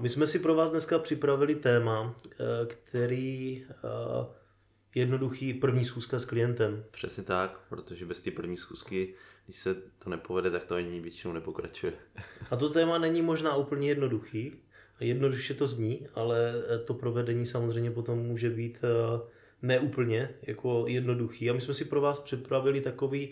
My jsme si pro vás dneska připravili téma, eh, který eh, jednoduchý první schůzka s klientem. Přesně tak, protože bez té první schůzky, když se to nepovede, tak to ani většinou nepokračuje. A to téma není možná úplně jednoduchý, jednoduše to zní, ale eh, to provedení samozřejmě potom může být neúplně jako jednoduchý. A my jsme si pro vás připravili takový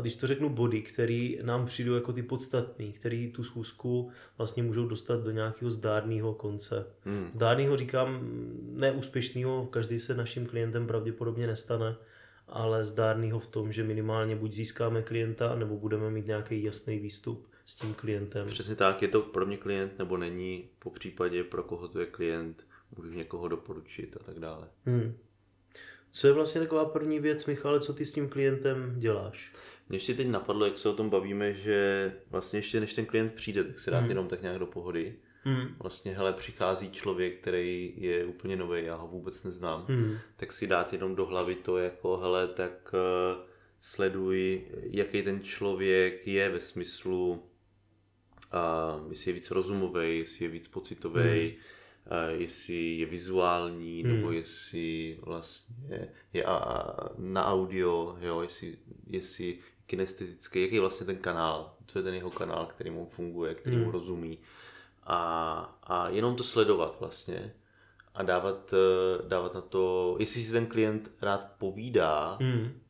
když to řeknu body, který nám přijdou jako ty podstatný, který tu schůzku vlastně můžou dostat do nějakého zdárného konce. Hmm. Zdárného říkám neúspěšného, každý se naším klientem pravděpodobně nestane, ale zdárného v tom, že minimálně buď získáme klienta, nebo budeme mít nějaký jasný výstup s tím klientem. Přesně tak, je to pro mě klient nebo není, po případě pro koho to je klient, můžu někoho doporučit a tak dále. Hmm. Co je vlastně taková první věc, Michale, co ty s tím klientem děláš? Mě ještě teď napadlo, jak se o tom bavíme, že vlastně ještě než ten klient přijde, tak se dát hmm. jenom tak nějak do pohody. Hmm. Vlastně, hele, přichází člověk, který je úplně nový, já ho vůbec neznám, hmm. tak si dát jenom do hlavy to, jako, hele, tak uh, sleduj, jaký ten člověk je ve smyslu, uh, jestli je víc rozumový, jestli je víc pocitový, hmm jestli je vizuální, hmm. nebo jestli vlastně je na audio, jo, jestli, jestli kinestetický, jaký je vlastně ten kanál, co je ten jeho kanál, který mu funguje, který hmm. mu rozumí. A, a jenom to sledovat vlastně a dávat, eh, dávat na to, jestli si ten klient rád povídá, hmm.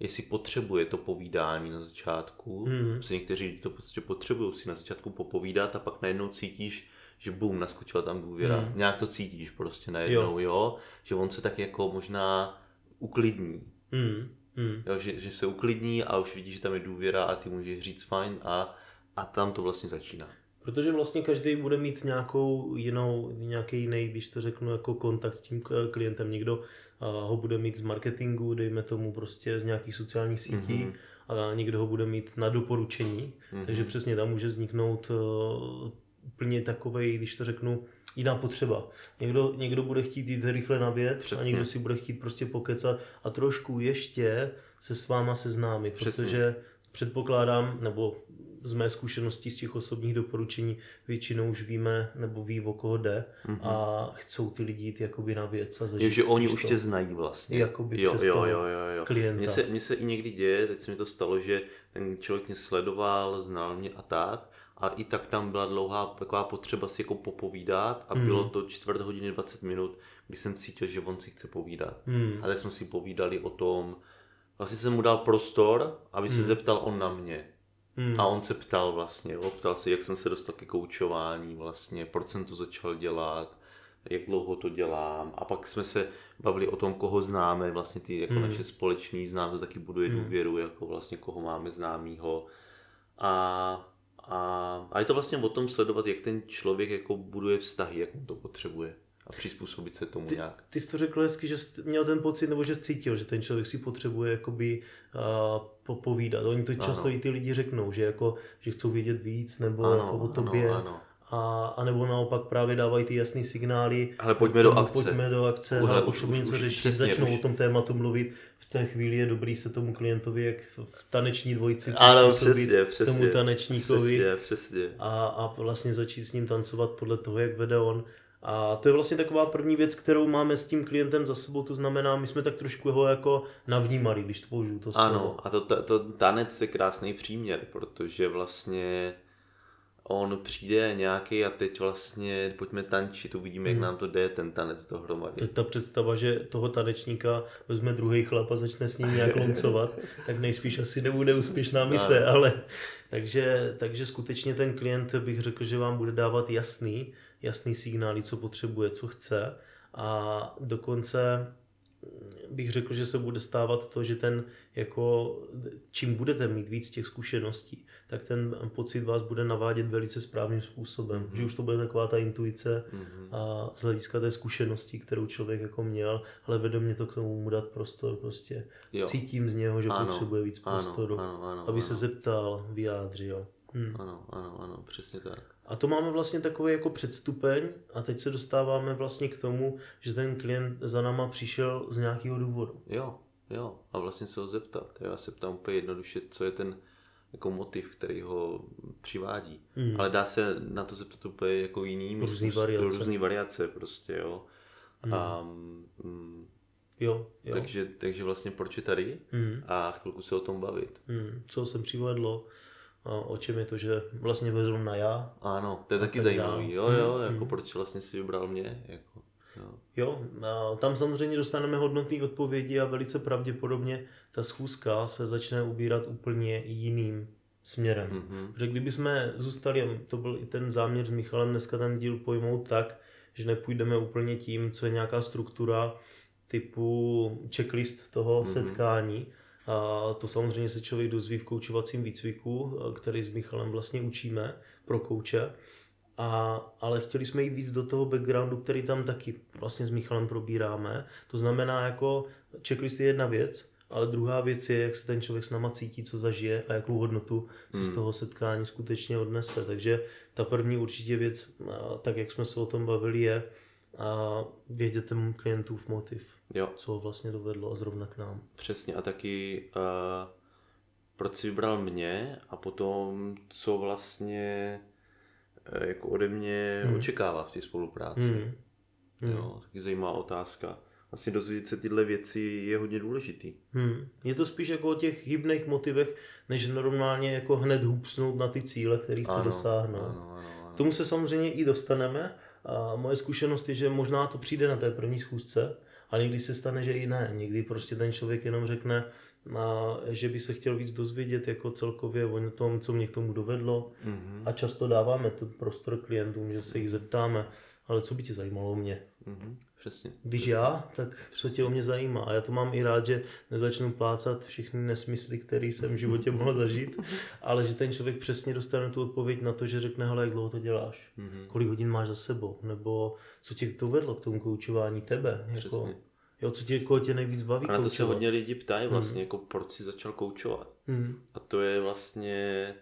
jestli potřebuje to povídání na začátku, hmm. protože někteří to prostě potřebují si na začátku popovídat a pak najednou cítíš, že bum, naskočila tam důvěra. Hmm. Nějak to cítíš prostě najednou, jo. jo, že on se tak jako možná uklidní. Hmm. Hmm. Jo, že, že se uklidní a už vidíš, že tam je důvěra a ty můžeš říct fajn a, a tam to vlastně začíná. Protože vlastně každý bude mít nějakou jinou, nějaký jiný, když to řeknu, jako kontakt s tím klientem. Někdo ho bude mít z marketingu, dejme tomu prostě z nějakých sociálních sítí, mm-hmm. a někdo ho bude mít na doporučení. Mm-hmm. Takže přesně tam může vzniknout úplně takovej, když to řeknu, jiná potřeba. Někdo, někdo bude chtít jít rychle na věc Přesně. a někdo si bude chtít prostě pokecat a trošku ještě se s váma seznámit, Přesně. protože předpokládám, nebo z mé zkušeností z těch osobních doporučení většinou už víme, nebo ví, o koho jde mm-hmm. a chcou ty lidi jít jakoby na věc a zažít. Jo, že oni už tě znají vlastně. Jakoby jo, přes jo, jo, jo, jo. klienta. Mně se, mně se i někdy děje, teď se mi to stalo, že ten člověk mě sledoval, znal mě a tak a i tak tam byla dlouhá taková potřeba si jako popovídat a mm. bylo to čtvrt hodiny 20 minut, kdy jsem cítil, že on si chce povídat. Mm. A tak jsme si povídali o tom, vlastně jsem mu dal prostor, aby se mm. zeptal on na mě. Mm. A on se ptal vlastně, jo, ptal se, jak jsem se dostal ke koučování vlastně, proč jsem to začal dělat, jak dlouho to dělám. A pak jsme se bavili o tom, koho známe, vlastně ty jako mm. naše společný znám, to taky buduje mm. důvěru, jako vlastně koho máme známýho. A a, a je to vlastně o tom sledovat, jak ten člověk jako buduje vztahy, jak on to potřebuje a přizpůsobit se tomu ty, nějak. Ty jsi to řekl hezky, že jsi měl ten pocit, nebo že jsi cítil, že ten člověk si potřebuje jakoby uh, popovídat. Oni to často ano. i ty lidi řeknou, že jako, že chcou vědět víc, nebo ano, jako o tobě. Ano, ano a, a nebo naopak právě dávají ty jasné signály. Ale pojďme do akce. Pojďme do akce, Uhle, už, něco řešit, přesně, začnou už. o tom tématu mluvit. V té chvíli je dobrý se tomu klientovi, jak v taneční dvojici, ano, přesně, přesně, tomu tanečníkovi přesně, přesně. A, a vlastně začít s ním tancovat podle toho, jak vede on. A to je vlastně taková první věc, kterou máme s tím klientem za sebou, to znamená, my jsme tak trošku ho jako navnímali, když to použiju to slovo. Ano, a to, to, to tanec je krásný příměr, protože vlastně on přijde nějaký a teď vlastně pojďme tančit, uvidíme, jak hmm. nám to jde, ten tanec dohromady. Teď ta představa, že toho tanečníka vezme druhý chlap a začne s ním nějak loncovat, tak nejspíš asi nebude úspěšná mise, no. ale takže, takže skutečně ten klient bych řekl, že vám bude dávat jasný, jasný signály, co potřebuje, co chce a dokonce bych řekl, že se bude stávat to, že ten jako čím budete mít víc těch zkušeností, tak ten pocit vás bude navádět velice správným způsobem. Mm-hmm. Že už to bude taková ta intuice mm-hmm. a z hlediska té zkušenosti, kterou člověk jako měl, ale vede mě to k tomu mu dát prostor prostě. Jo. Cítím z něho, že ano. potřebuje víc prostoru, ano, ano, ano, aby ano. se zeptal, vyjádřil. Hmm. Ano, ano, ano, přesně tak. A to máme vlastně takový jako předstupeň a teď se dostáváme vlastně k tomu, že ten klient za náma přišel z nějakého důvodu. Jo, jo, a vlastně se ho zeptat. Já se ptám úplně jednoduše, co je ten jako motiv, který ho přivádí. Mm. Ale dá se na to zeptat úplně jako jiný různý variace. různý variace prostě, jo. Mm. A, mm, jo, jo. Takže, takže vlastně proč je tady mm. a chvilku se o tom bavit. Mm. Co jsem přivedlo, o čem je to, že vlastně vezmu na já. Ano, to je taky tak zajímavý, jo, jo, mm. jako mm. proč vlastně si vybral mě, jako. Jo. jo, a tam samozřejmě dostaneme hodnotné odpovědi a velice pravděpodobně ta schůzka se začne ubírat úplně jiným směrem. Mm-hmm. Protože kdyby jsme zůstali, to byl i ten záměr s Michalem dneska ten díl pojmout tak, že nepůjdeme úplně tím, co je nějaká struktura typu checklist toho mm-hmm. setkání. A to samozřejmě se člověk dozví v koučovacím výcviku, který s Michalem vlastně učíme pro kouče. A, ale chtěli jsme jít víc do toho backgroundu, který tam taky vlastně s Michalem probíráme. To znamená, jako checklist je jedna věc, ale druhá věc je, jak se ten člověk s náma cítí, co zažije a jakou hodnotu si z hmm. toho setkání skutečně odnese. Takže ta první určitě věc, tak jak jsme se o tom bavili, je a vědět ten klientův motiv, jo. co ho vlastně dovedlo a zrovna k nám. Přesně a taky uh, proč jsi vybral mě a potom co vlastně uh, jako ode mě hmm. očekává v té spolupráci. Hmm. Hmm. Jo, taky zajímavá otázka vlastně dozvědět se tyhle věci je hodně důležitý. Hmm. Je to spíš jako o těch chybných motivech, než normálně jako hned hupsnout na ty cíle, které chce dosáhnout. Ano, ano, ano. Tomu se samozřejmě i dostaneme. A moje zkušenost je, že možná to přijde na té první schůzce, a někdy se stane, že i ne. Někdy prostě ten člověk jenom řekne, a že by se chtěl víc dozvědět jako celkově o tom, co mě k tomu dovedlo. Mm-hmm. A často dáváme ten prostor klientům, že se jich zeptáme, ale co by tě zajímalo mě? Mm-hmm. Přesně. Když přesně. já, tak co tě o mě zajímá. A já to mám i rád, že nezačnu plácat všechny nesmysly, které jsem v životě mohl zažít, ale že ten člověk přesně dostane tu odpověď na to, že řekne, hele, jak dlouho to děláš, mm-hmm. kolik hodin máš za sebou, nebo co tě to vedlo k tomu koučování tebe. Jako, jo, co tě, koho tě nejvíc baví A na to se hodně lidi ptají mhm. vlastně, mm. jako proč jsi začal koučovat. Mm. A to je vlastně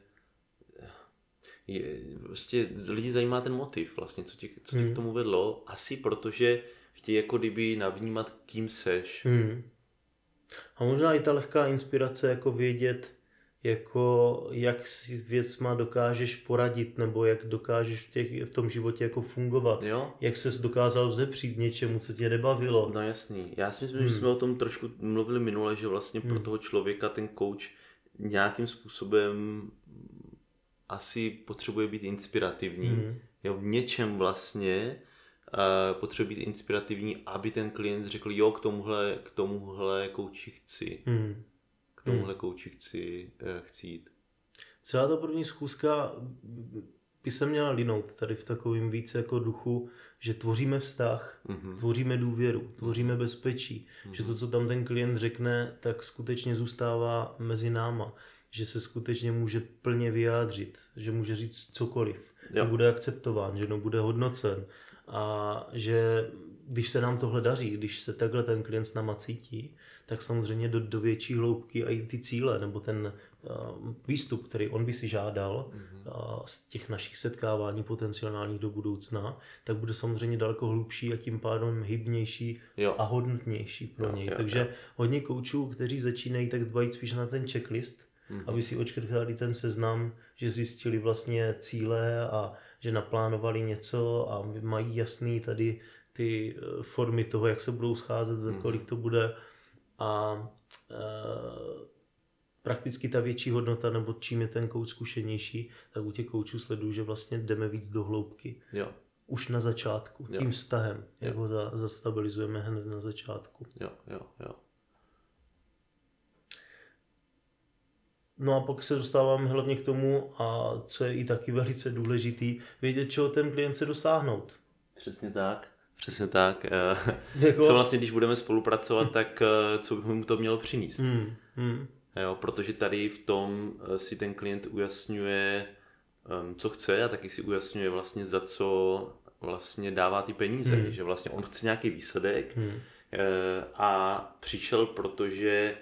je, vlastně lidi zajímá ten motiv vlastně, co tě, co tě mm. k tomu vedlo. Asi protože chtějí jako kdyby navnímat, kým seš. Hmm. A možná i ta lehká inspirace, jako vědět, jako jak si s věcma dokážeš poradit, nebo jak dokážeš v, těch, v tom životě jako fungovat. Jo? Jak ses dokázal vzepřít něčemu, co tě nebavilo. No jasný. Já si myslím, hmm. že jsme o tom trošku mluvili minule, že vlastně hmm. pro toho člověka ten coach nějakým způsobem asi potřebuje být inspirativní. Hmm. Jo, v něčem vlastně potřebuje být inspirativní, aby ten klient řekl, jo, k tomuhle, k tomuhle kouči chci. Hmm. K tomuhle hmm. kouči chci, uh, chci jít. Celá ta první schůzka by se měla linout tady v takovém více jako duchu, že tvoříme vztah, mm-hmm. tvoříme důvěru, tvoříme bezpečí, mm-hmm. že to, co tam ten klient řekne, tak skutečně zůstává mezi náma, že se skutečně může plně vyjádřit, že může říct cokoliv, jo. že bude akceptován, že bude hodnocen, a že když se nám tohle daří, když se takhle ten klient s náma cítí, tak samozřejmě do, do větší hloubky a i ty cíle, nebo ten uh, výstup, který on by si žádal mm-hmm. uh, z těch našich setkávání potenciálních do budoucna, tak bude samozřejmě daleko hlubší a tím pádem hybnější jo. a hodnotnější pro jo, něj. Jo, Takže jo. hodně koučů, kteří začínají, tak dbají spíš na ten checklist, mm-hmm. aby si očkrtali ten seznam, že zjistili vlastně cíle a že naplánovali něco a mají jasný tady ty eh, formy toho, jak se budou scházet, za mhm. kolik to bude a e, prakticky ta větší hodnota, nebo čím je ten kouč zkušenější, tak u těch koučů sleduju, že vlastně jdeme víc do hloubky. Jo. Už na začátku, jo. tím vztahem, jo. jak ho za, zastabilizujeme hned na začátku. Jo, jo, jo. No a pak se dostáváme hlavně k tomu, a co je i taky velice důležitý, vědět, čeho ten klient chce dosáhnout. Přesně tak. Přesně tak. Eh, jako... Co vlastně, když budeme spolupracovat, tak eh, co by mu to mělo přinést? Hmm. Hmm. Jo, protože tady v tom eh, si ten klient ujasňuje, ehm, co chce a taky si ujasňuje vlastně za co vlastně dává ty peníze. Hmm. Že vlastně on chce nějaký výsledek hmm. a přišel, protože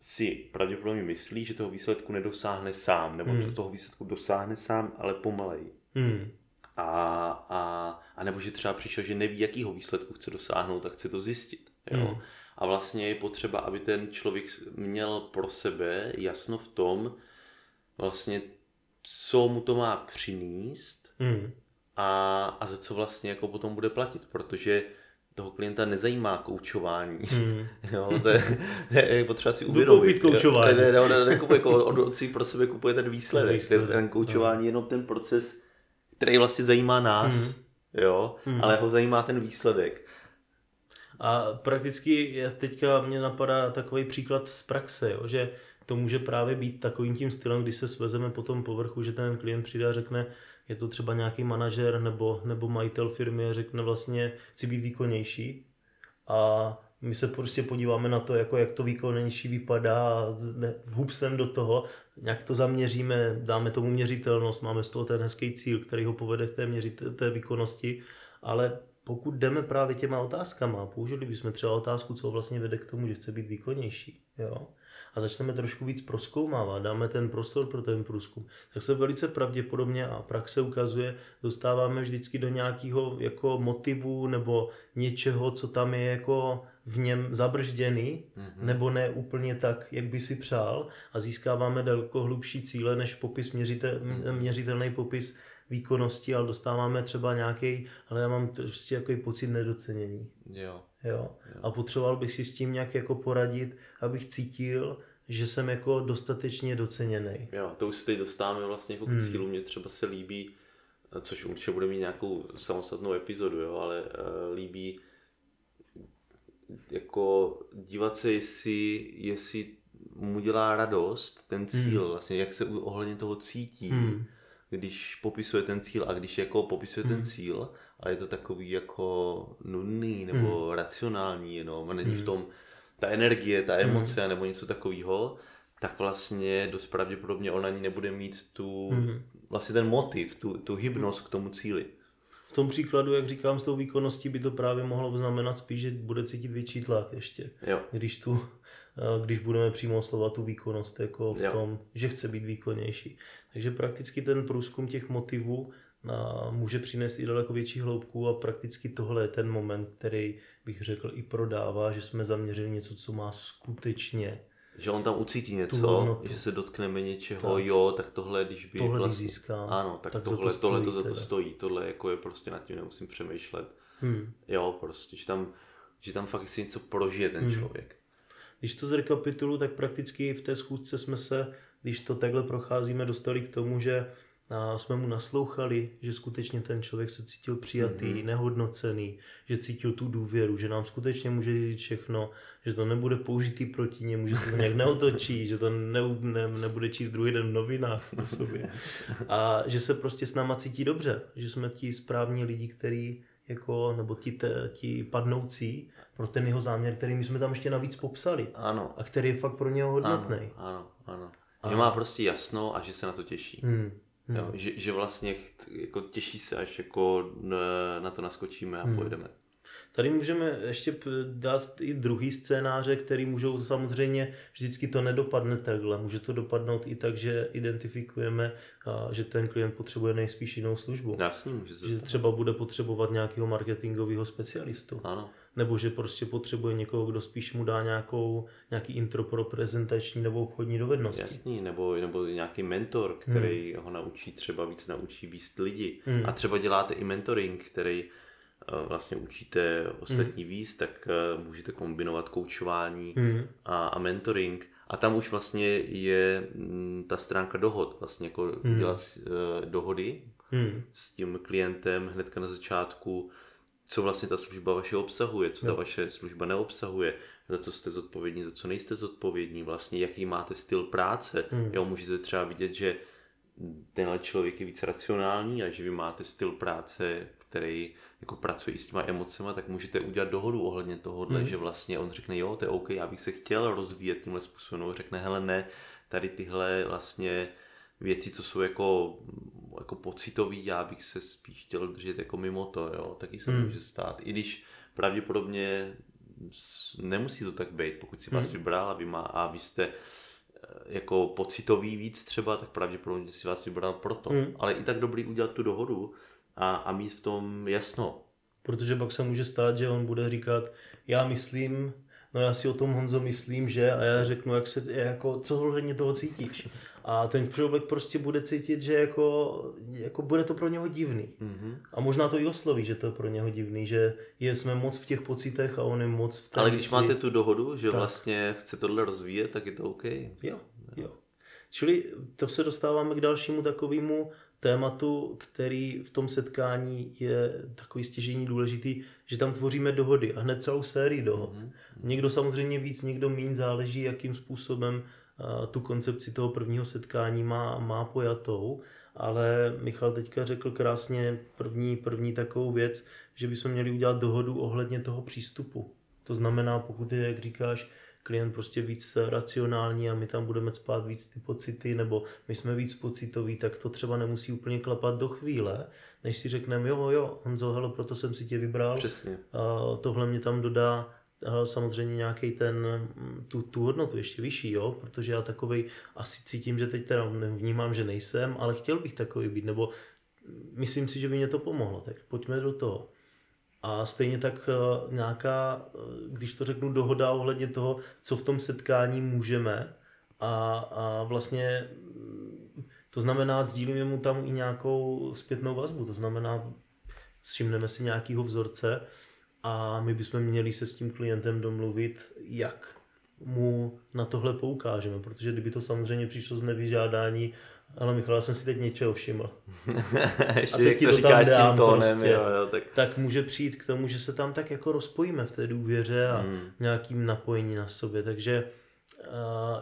si pravděpodobně myslí, že toho výsledku nedosáhne sám, nebo hmm. toho výsledku dosáhne sám, ale pomalej. Hmm. A, a, a nebo že třeba přišel, že neví, jakýho výsledku chce dosáhnout a chce to zjistit. Jo? Hmm. A vlastně je potřeba, aby ten člověk měl pro sebe jasno v tom, vlastně co mu to má přinést Mm. a, a za co vlastně jako potom bude platit, protože toho klienta nezajímá koučování. Mm. Jo, to, je, to je potřeba si uvědomit. koučování. Ne, ne, ne, ne, nekupuje, jako on, on si pro sebe kupuje ten výsledek. výsledek, Ten, ten koučování je jenom ten proces, který vlastně zajímá nás, Mhm. jo, ale ho zajímá ten výsledek. A prakticky je teďka mě napadá takový příklad z praxe, jo, že to může právě být takovým tím stylem, když se svezeme po tom povrchu, že ten klient přijde a řekne, je to třeba nějaký manažer nebo, nebo majitel firmy řekne vlastně, chci být výkonnější a my se prostě podíváme na to, jako jak to výkonnější vypadá vhupsem do toho, nějak to zaměříme, dáme tomu měřitelnost, máme z toho ten hezký cíl, který ho povede k té, měřit, té výkonnosti, ale pokud jdeme právě těma otázkama, použili bychom třeba otázku, co vlastně vede k tomu, že chce být výkonnější, jo? A začneme trošku víc proskoumávat, dáme ten prostor pro ten průzkum, tak se velice pravděpodobně a praxe ukazuje, dostáváme vždycky do nějakého jako motivu nebo něčeho, co tam je jako v něm zabržděný, mm-hmm. nebo ne úplně tak, jak by si přál a získáváme daleko hlubší cíle než popis měřitel, měřitelný popis výkonnosti, ale dostáváme třeba nějaký, ale já mám prostě jako pocit nedocenění. Jo. Jo? A potřeboval bych si s tím nějak jako poradit, abych cítil, že jsem jako dostatečně doceněný. Jo, to už se teď dostáváme vlastně jako k Hmm. cílu. Mně třeba se líbí, což určitě bude mít nějakou samostatnou epizodu, jo, ale uh, líbí jako dívat se, jestli, jestli mu dělá radost ten cíl, vlastně jak se ohledně toho cítí, Hmm. když popisuje ten cíl a když jako popisuje ten cíl, ale je to takový jako nudný nebo racionální jenom a není v tom ta energie, ta emoce nebo něco takového, tak vlastně dost pravděpodobně on ani nebude mít tu, vlastně ten motiv, tu, tu hybnost k tomu cíli. V tom příkladu, jak říkám, s tou výkonností by to právě mohlo znamenat spíš, že bude cítit větší tlak ještě. Jo. Když, tu, eh, když budeme přímo oslovat tu výkonnost jako v Jo. tom, že chce být výkonnější. Takže prakticky ten průzkum těch motivů může přinést i daleko větší hloubku a prakticky tohle je ten moment, který bych řekl i prodává, že jsme zaměřili něco, co má skutečně Že on tam ucítí něco, že se dotkneme něčeho, tak. jo, tak tohle, když by Tohle, vlastně... získám, Ano, tak, tak za tohle, to tohle to za to teda. stojí, tohle jako je prostě nad tím nemusím přemýšlet. Hmm. Jo, prostě, že tam, že tam fakt si něco prožije ten Hmm. člověk. Když to zrekapitulu, tak prakticky v té schůzce jsme se, když to takhle procházíme, dostali k tomu, že a jsme mu naslouchali, že skutečně ten člověk se cítil přijatý, mm-hmm. nehodnocený, že cítil tu důvěru, že nám skutečně může říct všechno, že to nebude použitý proti němu, že se to nějak neotočí, že to ne, ne, nebude číst druhý den v novinách o sobě. A že se prostě s náma cítí dobře, že jsme ti správní lidi, který jako, nebo ti, te, ti padnoucí pro ten jeho záměr, který my jsme tam ještě navíc popsali Ano, a který je fakt pro něho hodnotný. ano, ano. ano. Že má prostě jasno a že se na to těší. Hmm. Jo, že, že vlastně cht, jako těší se, až jako n- na to naskočíme a Hmm. pojedeme. Tady můžeme ještě dát i druhý scénáře, který můžou samozřejmě, vždycky to nedopadne takhle. Může to dopadnout i tak, že identifikujeme, že ten klient potřebuje nejspíš jinou službu. Jasný, může se Že třeba bude potřebovat nějakého marketingového specialistu. Ano, Nebo že prostě potřebuje někoho, kdo spíš mu dá nějakou, nějaký intro pro prezentační nebo obchodní dovednosti. jasný, nebo, nebo nějaký mentor, který ho naučí třeba víc naučí víst lidi. Hmm. A třeba děláte i mentoring, který vlastně učíte ostatní víc, tak eh, můžete kombinovat koučování Hmm. a, a mentoring. A tam už vlastně je mm, ta stránka dohod, vlastně jako dělat eh, dohody Hmm. s tím klientem hnedka na začátku, co vlastně ta služba vaše obsahuje, co ta vaše služba neobsahuje, za co jste zodpovědní, za co nejste zodpovědní, vlastně jaký máte styl práce. Hmm. Jo, můžete třeba vidět, že tenhle člověk je víc racionální a že vy máte styl práce, který jako pracuje i s těma emocema, tak můžete udělat dohodu ohledně tohohle, Hmm. že vlastně on řekne, jo, to je OK, já bych se chtěl rozvíjet tímhle způsobem, nebo řekne, hele ne, tady tyhle vlastně věci, co jsou jako, jako pocitový, já bych se spíš chtěl držet jako mimo to, jo, taky se Hmm. může stát. I když pravděpodobně nemusí to tak být, pokud si vás vybral a vy, má, a vy jste eh, jako pocitový víc třeba, tak pravděpodobně si vás vybral proto. Hmm. Ale i tak dobrý udělat tu dohodu a, a mít v tom jasno. Protože pak se může stát, že on bude říkat, já myslím, no já si o tom Honzo myslím, že a já řeknu, jak se, jako, co ohledně toho cítíš. A ten člověk prostě bude cítit, že jako, jako bude to pro něho divný. Mm-hmm. A možná to i osloví, že to je pro něho divný, že je, jsme moc v těch pocitech a on je moc v té Ale když mysli. máte tu dohodu, že tak. vlastně chce tohle rozvíjet, tak je to OK. Jo, jo. Čili to se dostáváme k dalšímu takovému tématu, který v tom setkání je takový stěžení důležitý, že tam tvoříme dohody a hned celou sérii dohod. Mm-hmm. Někdo samozřejmě víc, někdo méně, záleží, jakým způsobem tu koncepci toho prvního setkání má, má pojatou, ale Michal teďka řekl krásně první, první takovou věc, že bychom měli udělat dohodu ohledně toho přístupu. To znamená, pokud je, jak říkáš, klient prostě víc racionální a my tam budeme spát víc ty pocity, nebo my jsme víc pocitoví, tak to třeba nemusí úplně klapat do chvíle, než si řekneme, jo, jo, Honzo, hele, proto jsem si tě vybral. Přesně. A tohle mě tam dodá samozřejmě nějaký ten, tu, tu hodnotu ještě vyšší, jo, protože já takový asi cítím, že teď teda vnímám, že nejsem, ale chtěl bych takový být, nebo myslím si, že by mě to pomohlo, tak pojďme do toho. A stejně tak eh, nějaká, eh, když to řeknu, dohoda ohledně toho, co v tom setkání můžeme. A, a vlastně to znamená, sdílíme mu tam i nějakou zpětnou vazbu, to znamená, všimneme si nějakého vzorce, a my bychom měli se s tím klientem domluvit, jak mu na tohle poukážeme, protože kdyby to samozřejmě přišlo z nevyžádání, ale Michal, já jsem si teď něčeho všiml. a teď ti to, to tam dám tónem, prostě, jo, jo, tak... tak může přijít k tomu, že se tam tak jako rozpojíme v té důvěře a hmm. nějakým napojení na sobě, takže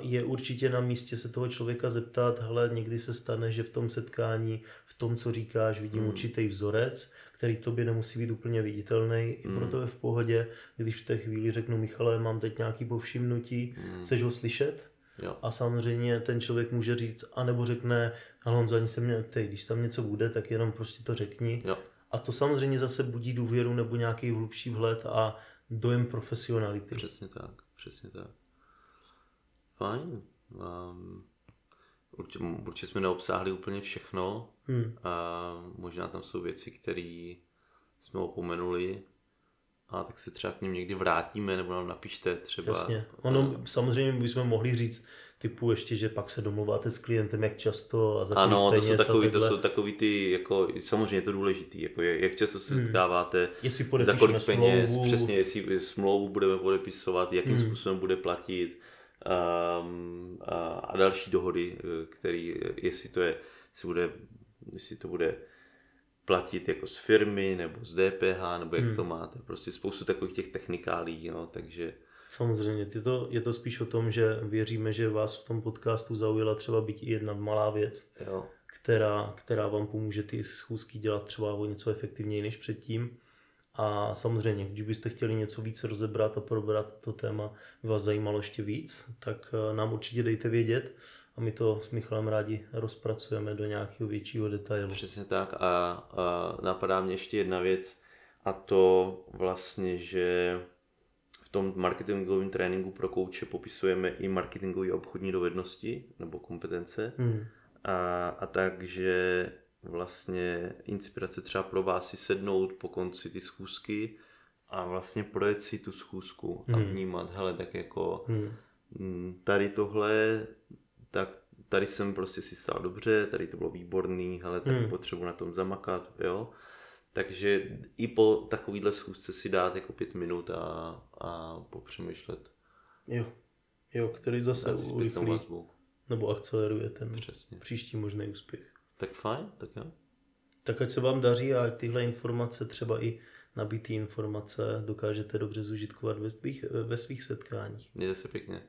je určitě na místě se toho člověka zeptat, hele, někdy se stane, že v tom setkání, v tom, co říkáš, vidím hmm. určitý vzorec, který tobě nemusí být úplně viditelný, mm. i proto je v pohodě, když v té chvíli řeknu, Michale, mám teď nějaký povšimnutí, mm. chceš ho slyšet? Jo. A samozřejmě ten člověk může říct, anebo řekne, ale Honzo, ani se mě neptej, když tam něco bude, tak jenom prostě to řekni. Jo. A to samozřejmě zase budí důvěru nebo nějaký hlubší vhled a dojem profesionality. Přesně tak, přesně tak. Fajn. Um, určitě, určitě jsme neobsáhli úplně všechno, Hmm. A možná tam jsou věci, které jsme opomenuli, a tak se třeba k ním někdy vrátíme, nebo nám napište třeba. Jasně. Ono a... samozřejmě bychom mohli říct typu ještě, že pak se domluváte s klientem, jak často a za Ano, to jsou, takový, to jsou takový ty, jako, samozřejmě je to důležitý, jako jak často se hmm. setkáváte, hmm. jestli za kolik peněz, smlouvu. přesně, jestli smlouvu budeme podepisovat, jakým hmm. způsobem bude platit um, a, a další dohody, eh, který, jestli to je, jestli bude jestli to bude platit jako z firmy nebo z DPH, nebo jak hmm. to máte. Prostě spoustu takových těch technikálí, no, takže... Samozřejmě, je to, je to spíš o tom, že věříme, že vás v tom podcastu zaujala třeba být i jedna malá věc, jo. Která, která vám pomůže ty schůzky dělat třeba o něco efektivněji než předtím. A samozřejmě, když byste chtěli něco víc rozebrat a probrat to téma, by vás zajímalo ještě víc, tak eh, nám určitě dejte vědět a my to s Michalem rádi rozpracujeme do nějakého většího detailu. Přesně tak a, a napadá mě ještě jedna věc a to vlastně, že v tom marketingovém tréninku pro kouče popisujeme i marketingové obchodní dovednosti nebo kompetence hmm. a, a takže vlastně inspirace třeba pro vás si sednout po konci ty schůzky a vlastně projet si tu schůzku a hmm. vnímat, hele, tak jako hmm. Mm, tady tohle tak tady jsem prostě si stál dobře, tady to bylo výborný, ale tady hmm. potřebuji na tom zamakat, jo. Takže i po takovýhle schůzce si dát jako pět minut a, a popřemýšlet. Jo, jo, který zase urychlí nebo akceleruje ten Přesně. příští možný úspěch. Tak fajn, tak jo. Tak ať se vám daří a tyhle informace, třeba i nabitý informace, dokážete dobře zužitkovat ve svých, ve svých setkáních. Mějte se pěkně.